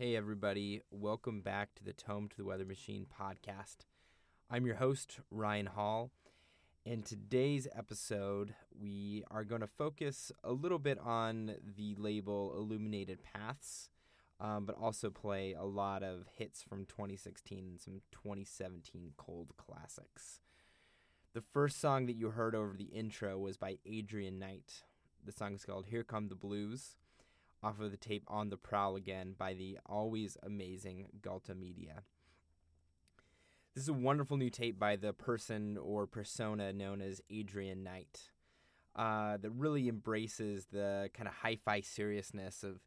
Hey, everybody. Welcome back to the Tome to the Weather Machine podcast. I'm your host, Ryan Hall. In today's episode, we are going to focus a little bit on the label Illuminated Paths, um, but also play a lot of hits from 2016 and some 2017 cold classics. The first song that you heard over the intro was by Adrian Knight. The song is called Here Come the Blues off of the tape On the Prowl Again by the always amazing Galtta Media. This is a wonderful new tape by the person or persona known as Adrian Knight uh, that really embraces the kind of hi fi seriousness of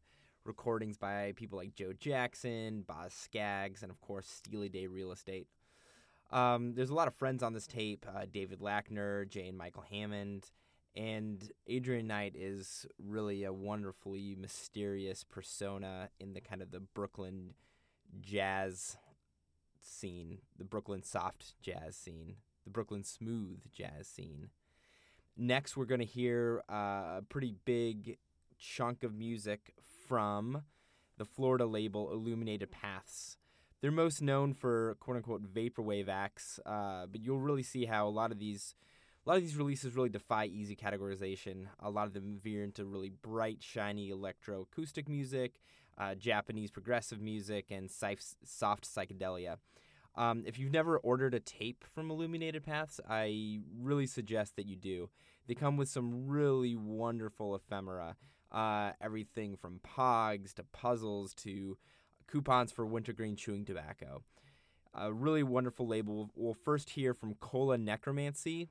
recordings by people like Joe Jackson, Boz Scaggs, and of course Steely Dan Real Estate. Um, there's a lot of friends on this tape uh, David Lackner, Jay and Michael Hammond, and Adrian Knight is really a wonderfully mysterious persona in the kind of the Brooklyn jazz scene, the Brooklyn soft jazz scene, the Brooklyn smooth jazz scene. Next, we're going to hear uh, a pretty big chunk of music from the Florida label Illuminated Paths. They're most known for quote unquote vaporwave acts, uh, but you'll really see how a lot of these a lot of these releases really defy easy categorization. A lot of them veer into really bright, shiny electroacoustic music, uh, Japanese progressive music, and soft psychedelia. Um, if you've never ordered a tape from Illuminated Paths, I really suggest that you do. They come with some really wonderful ephemera. Uh, everything from pogs to puzzles to coupons for wintergreen chewing tobacco. A really wonderful label. We'll first hear from Cola Necromancy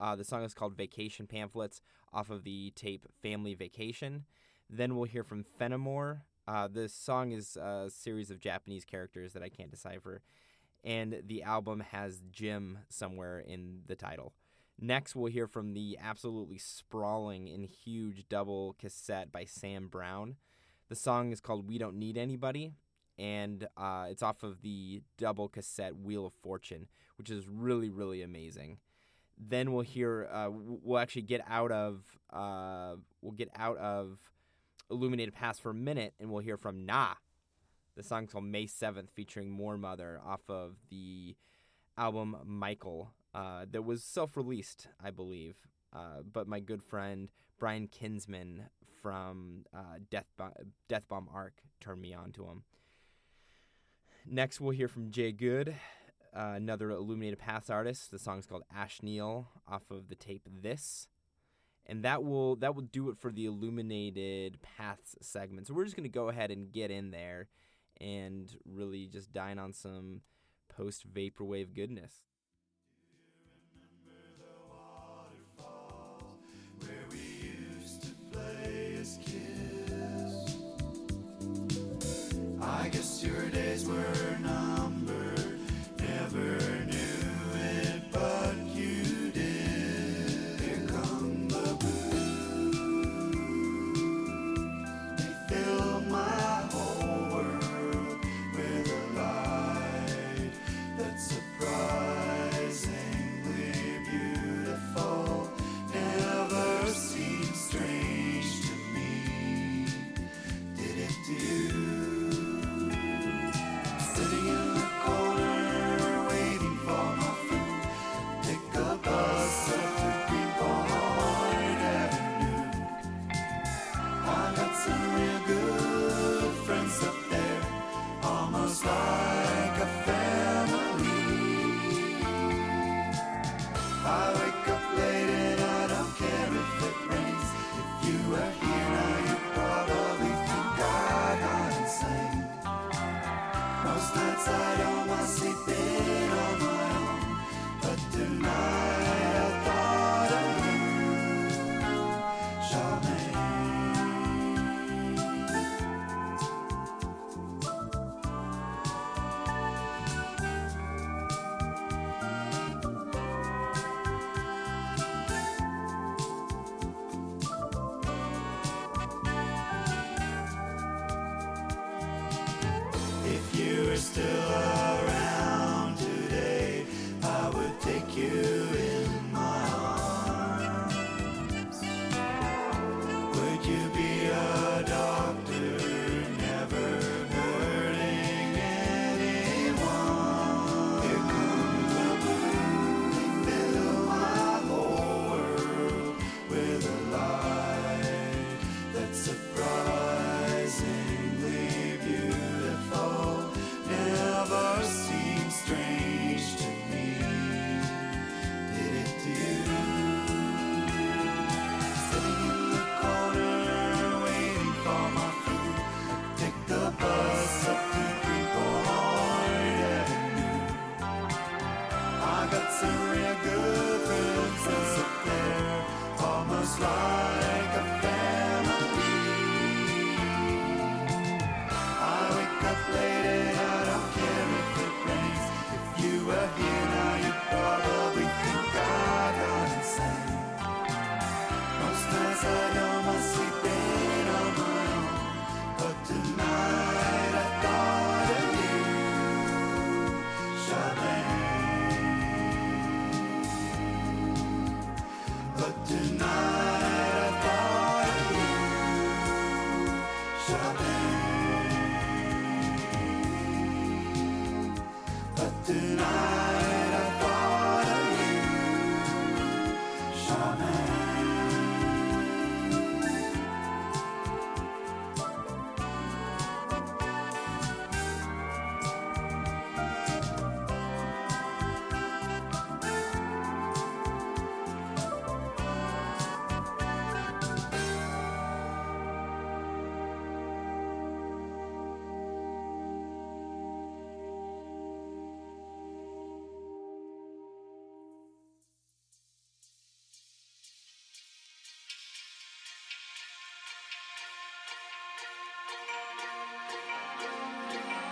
uh, the song is called Vacation Pamphlets off of the tape Family Vacation. Then we'll hear from Fenimore. Uh, this song is a series of Japanese characters that I can't decipher. And the album has Jim somewhere in the title. Next, we'll hear from the absolutely sprawling and huge double cassette by Sam Brown. The song is called We Don't Need Anybody, and uh, it's off of the double cassette Wheel of Fortune, which is really, really amazing then we'll hear uh, we'll actually get out of uh, we'll get out of illuminated paths for a minute and we'll hear from nah the song's called may 7th featuring Moor Mother off of the album michael uh, that was self-released i believe. Uh, but my good friend brian kinsman from uh, death, Bo- death bomb arc turned me on to him. Next we'll hear from J good uh, another Illuminated Paths artist. The song's called Ashenil off of the tape This. And that will that will do it for the Illuminated Paths segment. So we're just gonna go ahead and get in there and really just dine on some post vaporwave goodness. I guess your days were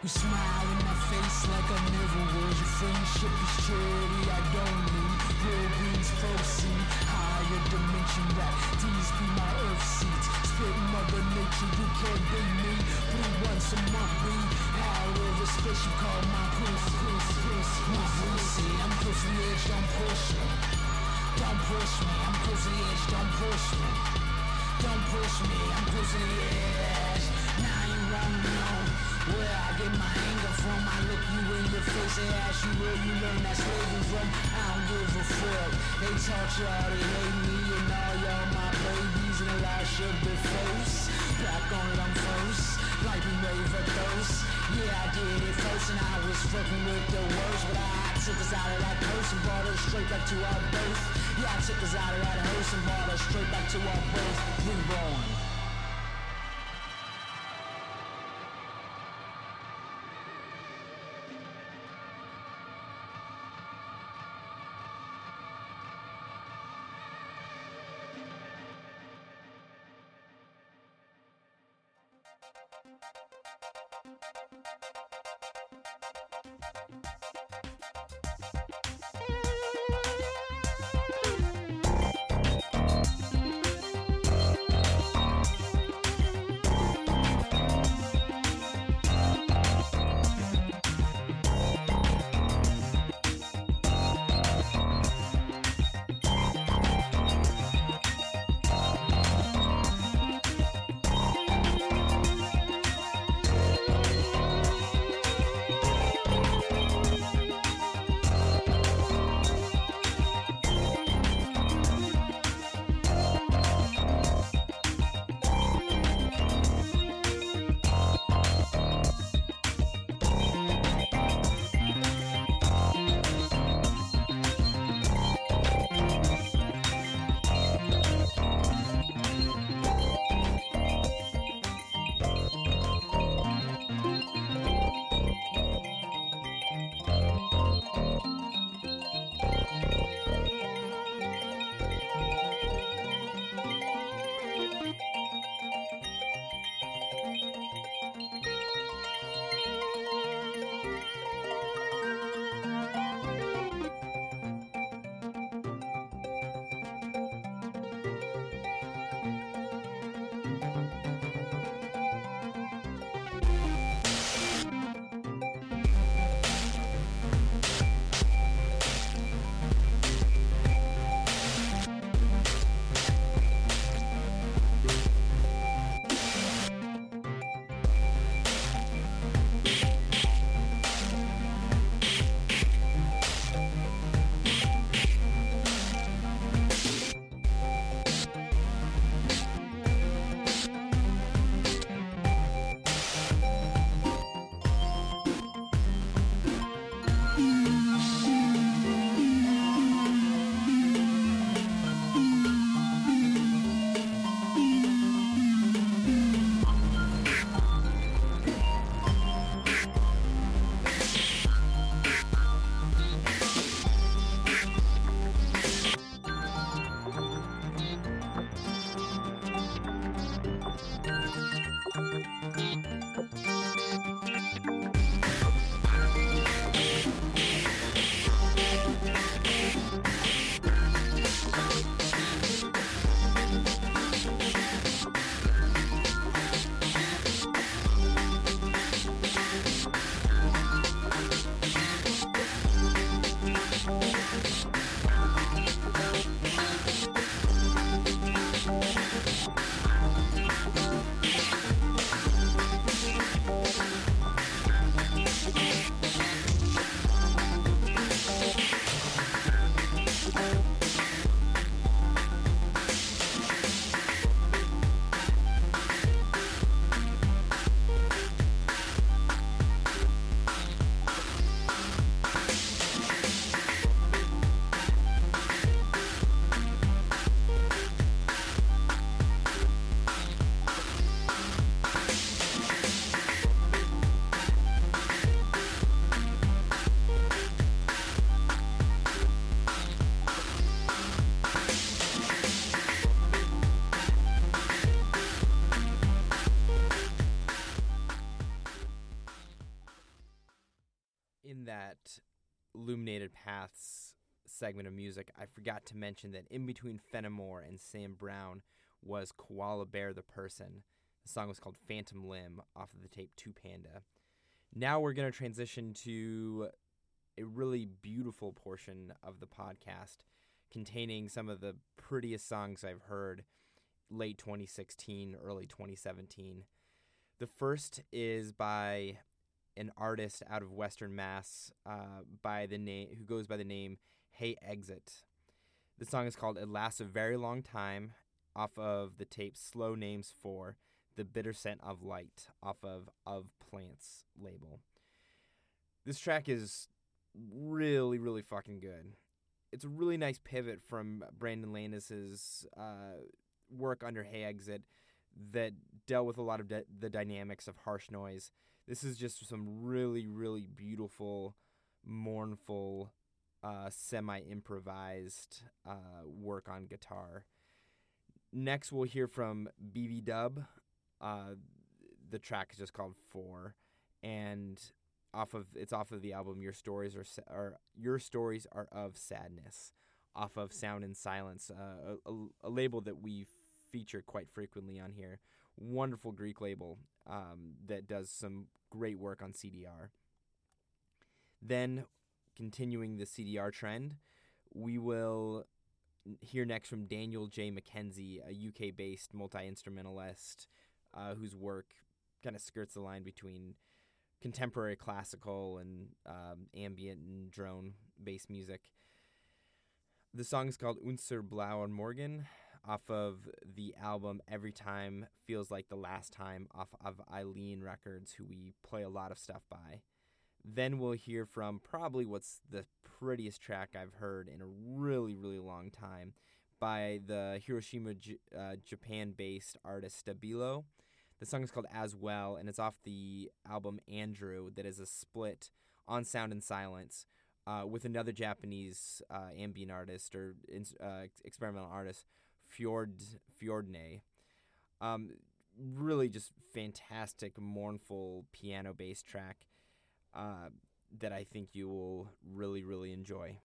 You smile in my face like I never was. Your friendship is charity I don't need. Real greens proceed. Higher dimension rap. These be my earth seeds. Spit mother nature, you can't be me. Blue once a month, we out of a spaceship called my prince, prince, prince. My pussy, I'm the edge, don't push me. Don't push me, I'm the edge, don't push me. Don't push me, I'm the edge. Get my anger from. I look you in the face and ask you where you learn that slavery from. I don't give a fuck. They taught y'all to hate me and all y'all my babies and a lot should be first. Back on I'm first. Like we made for thirst. Yeah, I did it first and I was fucking with the worst. But I took us out of that curse and brought us straight back to our birth. Yeah, I took us out of that hearse and brought us straight back to our birth. Reborn. Illuminated Paths segment of music, I forgot to mention that in between Fenimore and Sam Brown was Koala Bear the Person. The song was called Phantom Limb off of the tape To Panda. Now we're going to transition to a really beautiful portion of the podcast containing some of the prettiest songs I've heard late 2016, early 2017. The first is by an artist out of Western Mass uh, by the name who goes by the name Hey Exit. The song is called "It Lasts a Very Long Time" off of the tape Slow Names for The Bitter Scent of Light off of Of Plants label. This track is really, really fucking good. It's a really nice pivot from Brendan Landis's uh, work under Hey Exit that dealt with a lot of de- the dynamics of harsh noise. This is just some really, really beautiful, mournful, uh, semi improvised uh, work on guitar. Next, we'll hear from Bvdub. Uh, the track is just called Four, and off of it's off of the album Your Stories Are Sa- Your Stories Are of Sadness, off of Sound in Silence, uh, a, a label that we feature quite frequently on here. Wonderful Greek label um, that does some great work on CDR. Then, continuing the CDR trend, we will hear next from Daniel J. McKenzie, a UK based multi instrumentalist uh, whose work kind of skirts the line between contemporary classical and um, ambient and drone based music. The song is called Unser Blauer Morgen off of the album Every Time Feels Like the Last Time off of Eilean Records, who we play a lot of stuff by. Then we'll hear from probably what's the prettiest track I've heard in a really, really long time by the Hiroshima, J- uh, Japan based artist Stabilo. The song is called As Well, and it's off the album Andrew, that is a split on Sound in Silence uh, with another Japanese uh, ambient artist or uh, experimental artist, Fjord Fjordne. Um, really just fantastic, mournful piano based track uh, that I think you will really, really enjoy.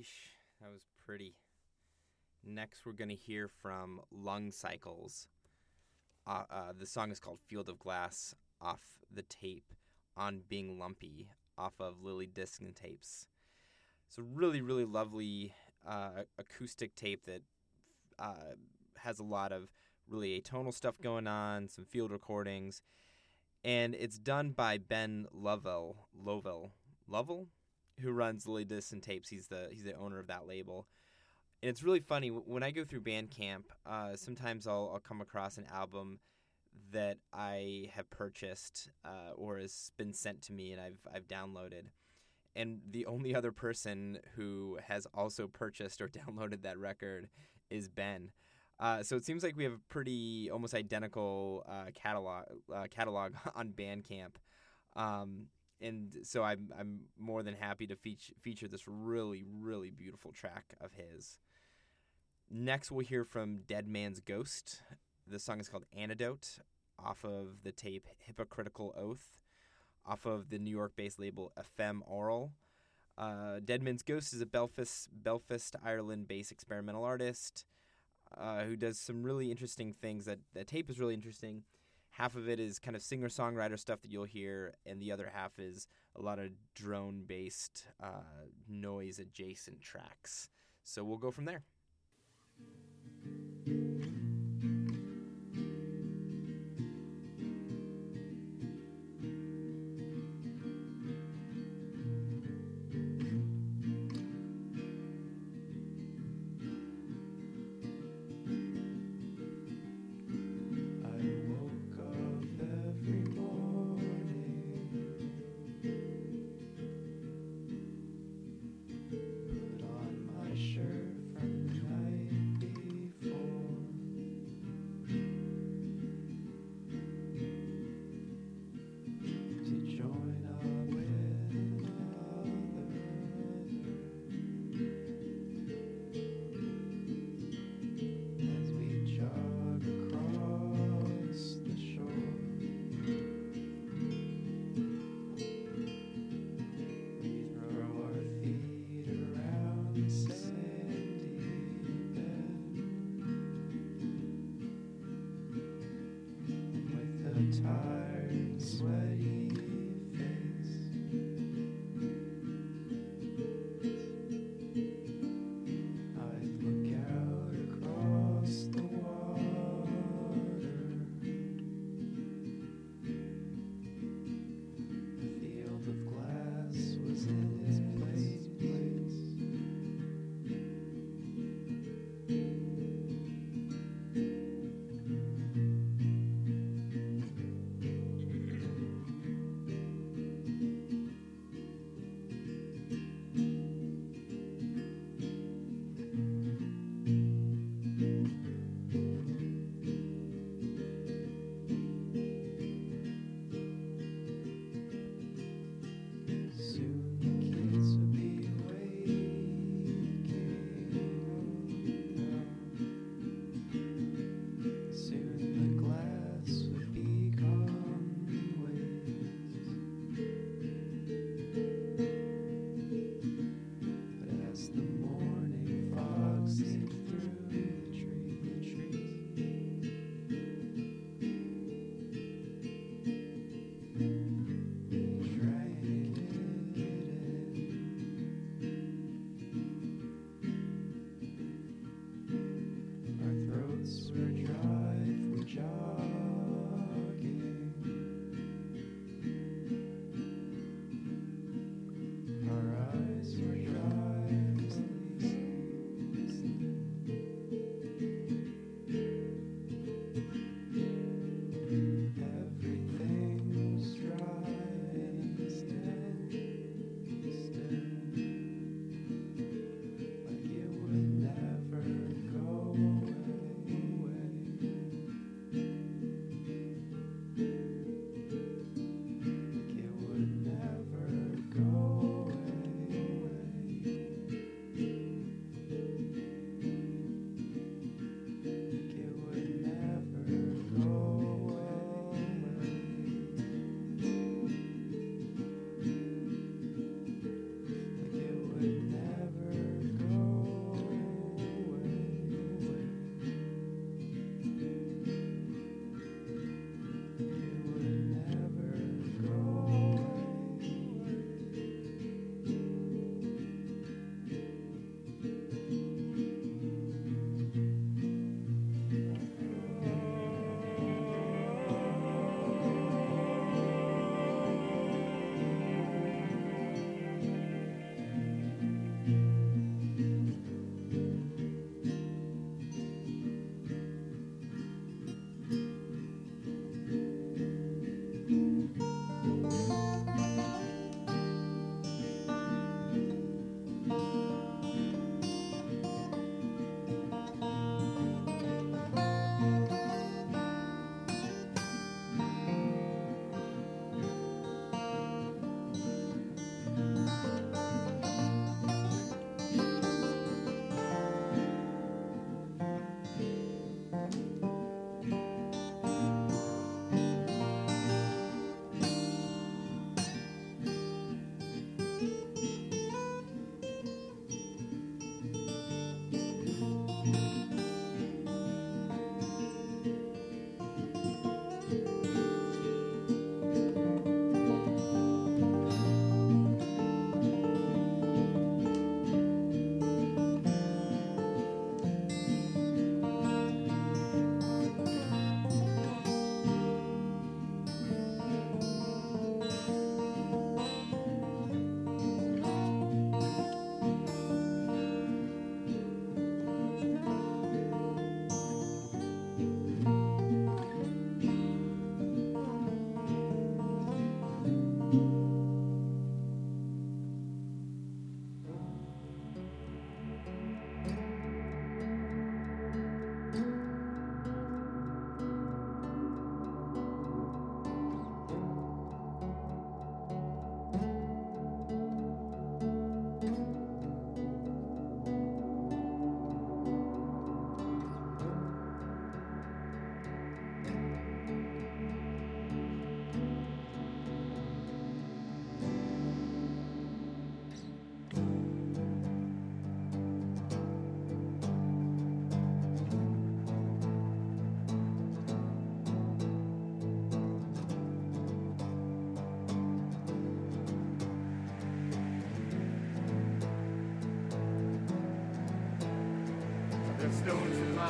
Yeesh, that was pretty. Next, we're going to hear from Lung Cycles. Uh, uh, the song is called Field of Glass off the tape on Being Lumpy off of Lily Disc and Tapes. It's a really, really lovely uh, acoustic tape that uh, has a lot of really atonal stuff going on, some field recordings, and it's done by Ben Lovell. Lovell. Lovell? Who runs Lily Disc and Tapes. He's the he's the owner of that label. And it's really funny when I go through Bandcamp. Uh, sometimes I'll, I'll come across an album that I have purchased uh, or has been sent to me and I've I've downloaded. And the only other person who has also purchased or downloaded that record is Ben. Uh, so it seems like we have a pretty almost identical uh, catalog uh, catalog on Bandcamp. Um, and so I'm I'm more than happy to feature feature this really really beautiful track of his. Next, we'll hear from Dead Man's Ghost. The song is called Antidote, off of the tape Hypocritical Oath, off of the New York-based label Ephem-Aural. Uh, Dead Man's Ghost is a Belfast, Belfast, Ireland-based experimental artist uh, who does some really interesting things. That that tape is really interesting. Half of it is kind of singer-songwriter stuff that you'll hear, and the other half is a lot of drone-based uh, noise-adjacent tracks. So we'll go from there.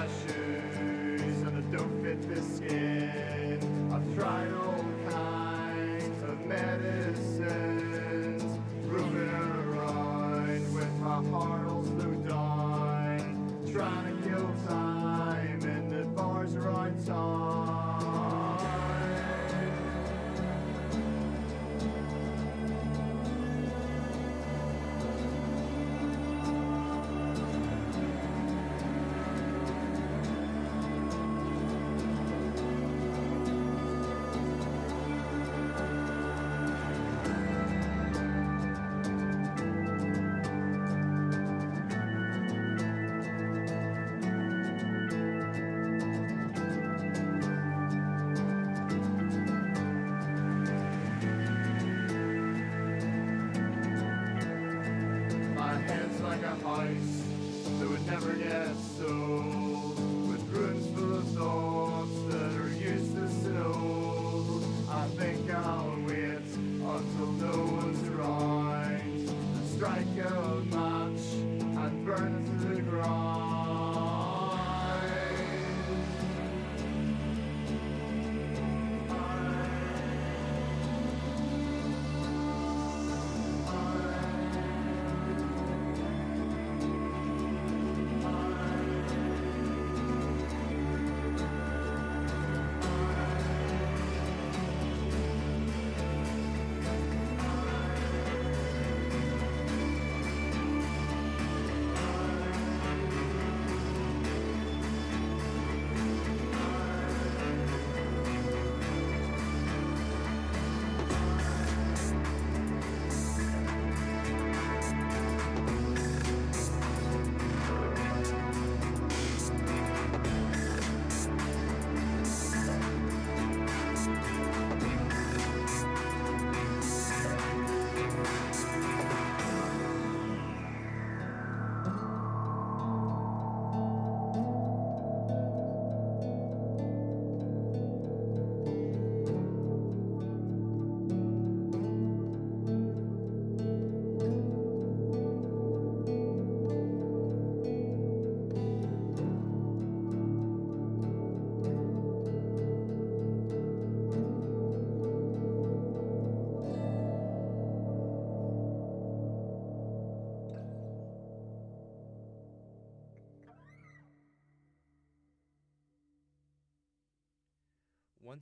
i shoes.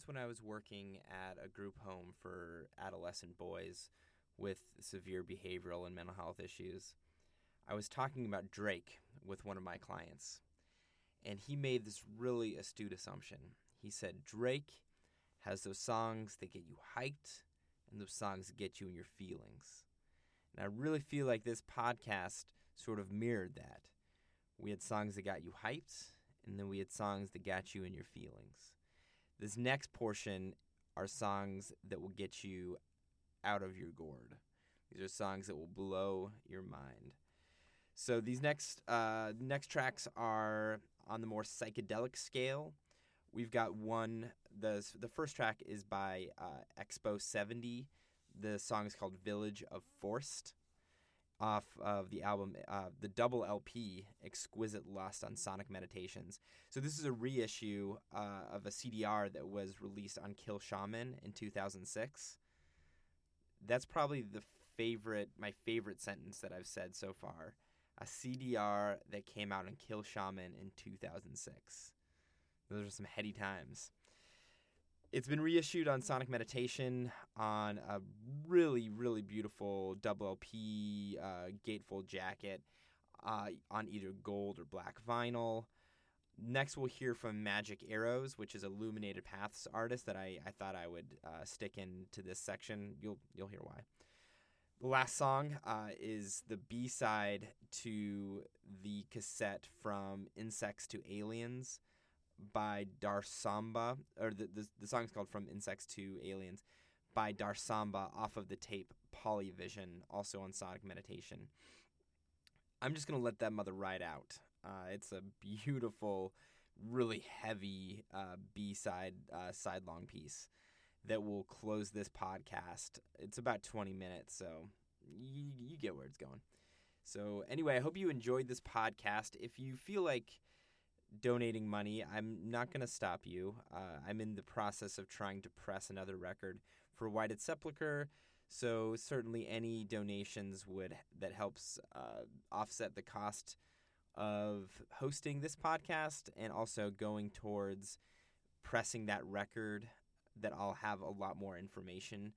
When I was working at a group home for adolescent boys with severe behavioral and mental health issues, I was talking about Drake with one of my clients. And he made this really astute assumption. He said, Drake has those songs that get you hyped and those songs get you in your feelings. And I really feel like this podcast sort of mirrored that. We had songs that got you hyped, and then we had songs that got you in your feelings. This next portion are songs that will get you out of your gourd. These are songs that will blow your mind. So these next uh, next tracks are on the more psychedelic scale. We've got one. the The first track is by uh, Expo Seventy. The song is called "Village of Forst," off of the album, uh, the double LP, "Exquisite Lust" on Sonic Meditations. So this is a reissue uh, of a CDR that was released on Kill Shaman in 2006. That's probably the favorite, my favorite sentence that I've said so far. A CDR that came out on Kill Shaman in 2006. Those are some heady times. It's been reissued on Sonic Meditation on a really, really beautiful double LP uh, gatefold jacket uh, on either gold or black vinyl. Next, we'll hear from Magic Arrows, which is Illuminated Paths artist that I, I thought I would uh, stick into this section. You'll you'll hear why. The last song uh, is the B side to the cassette from Insects to Aliens by Darsomba, or the, the the song's called From Insects to Aliens by Darsomba off of the tape Polyvision, also on Sonic Meditation. I'm just gonna let that mother ride out. Uh, it's a beautiful, really heavy uh, B side uh, side long piece that will close this podcast. It's about 20 minutes, so you, you get where it's going. So, anyway, I hope you enjoyed this podcast. If you feel like donating money, I'm not going to stop you. Uh, I'm in the process of trying to press another record for Whited Sepulchre. So certainly any donations would that helps uh, offset the cost of hosting this podcast and also going towards pressing that record that I'll have a lot more information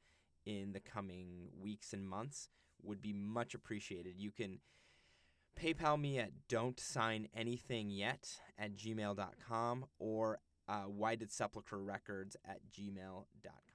in the coming weeks and months would be much appreciated. You can PayPal me at don't sign anything yet at gmail.com or uh, whited sepulchre records at gmail.com.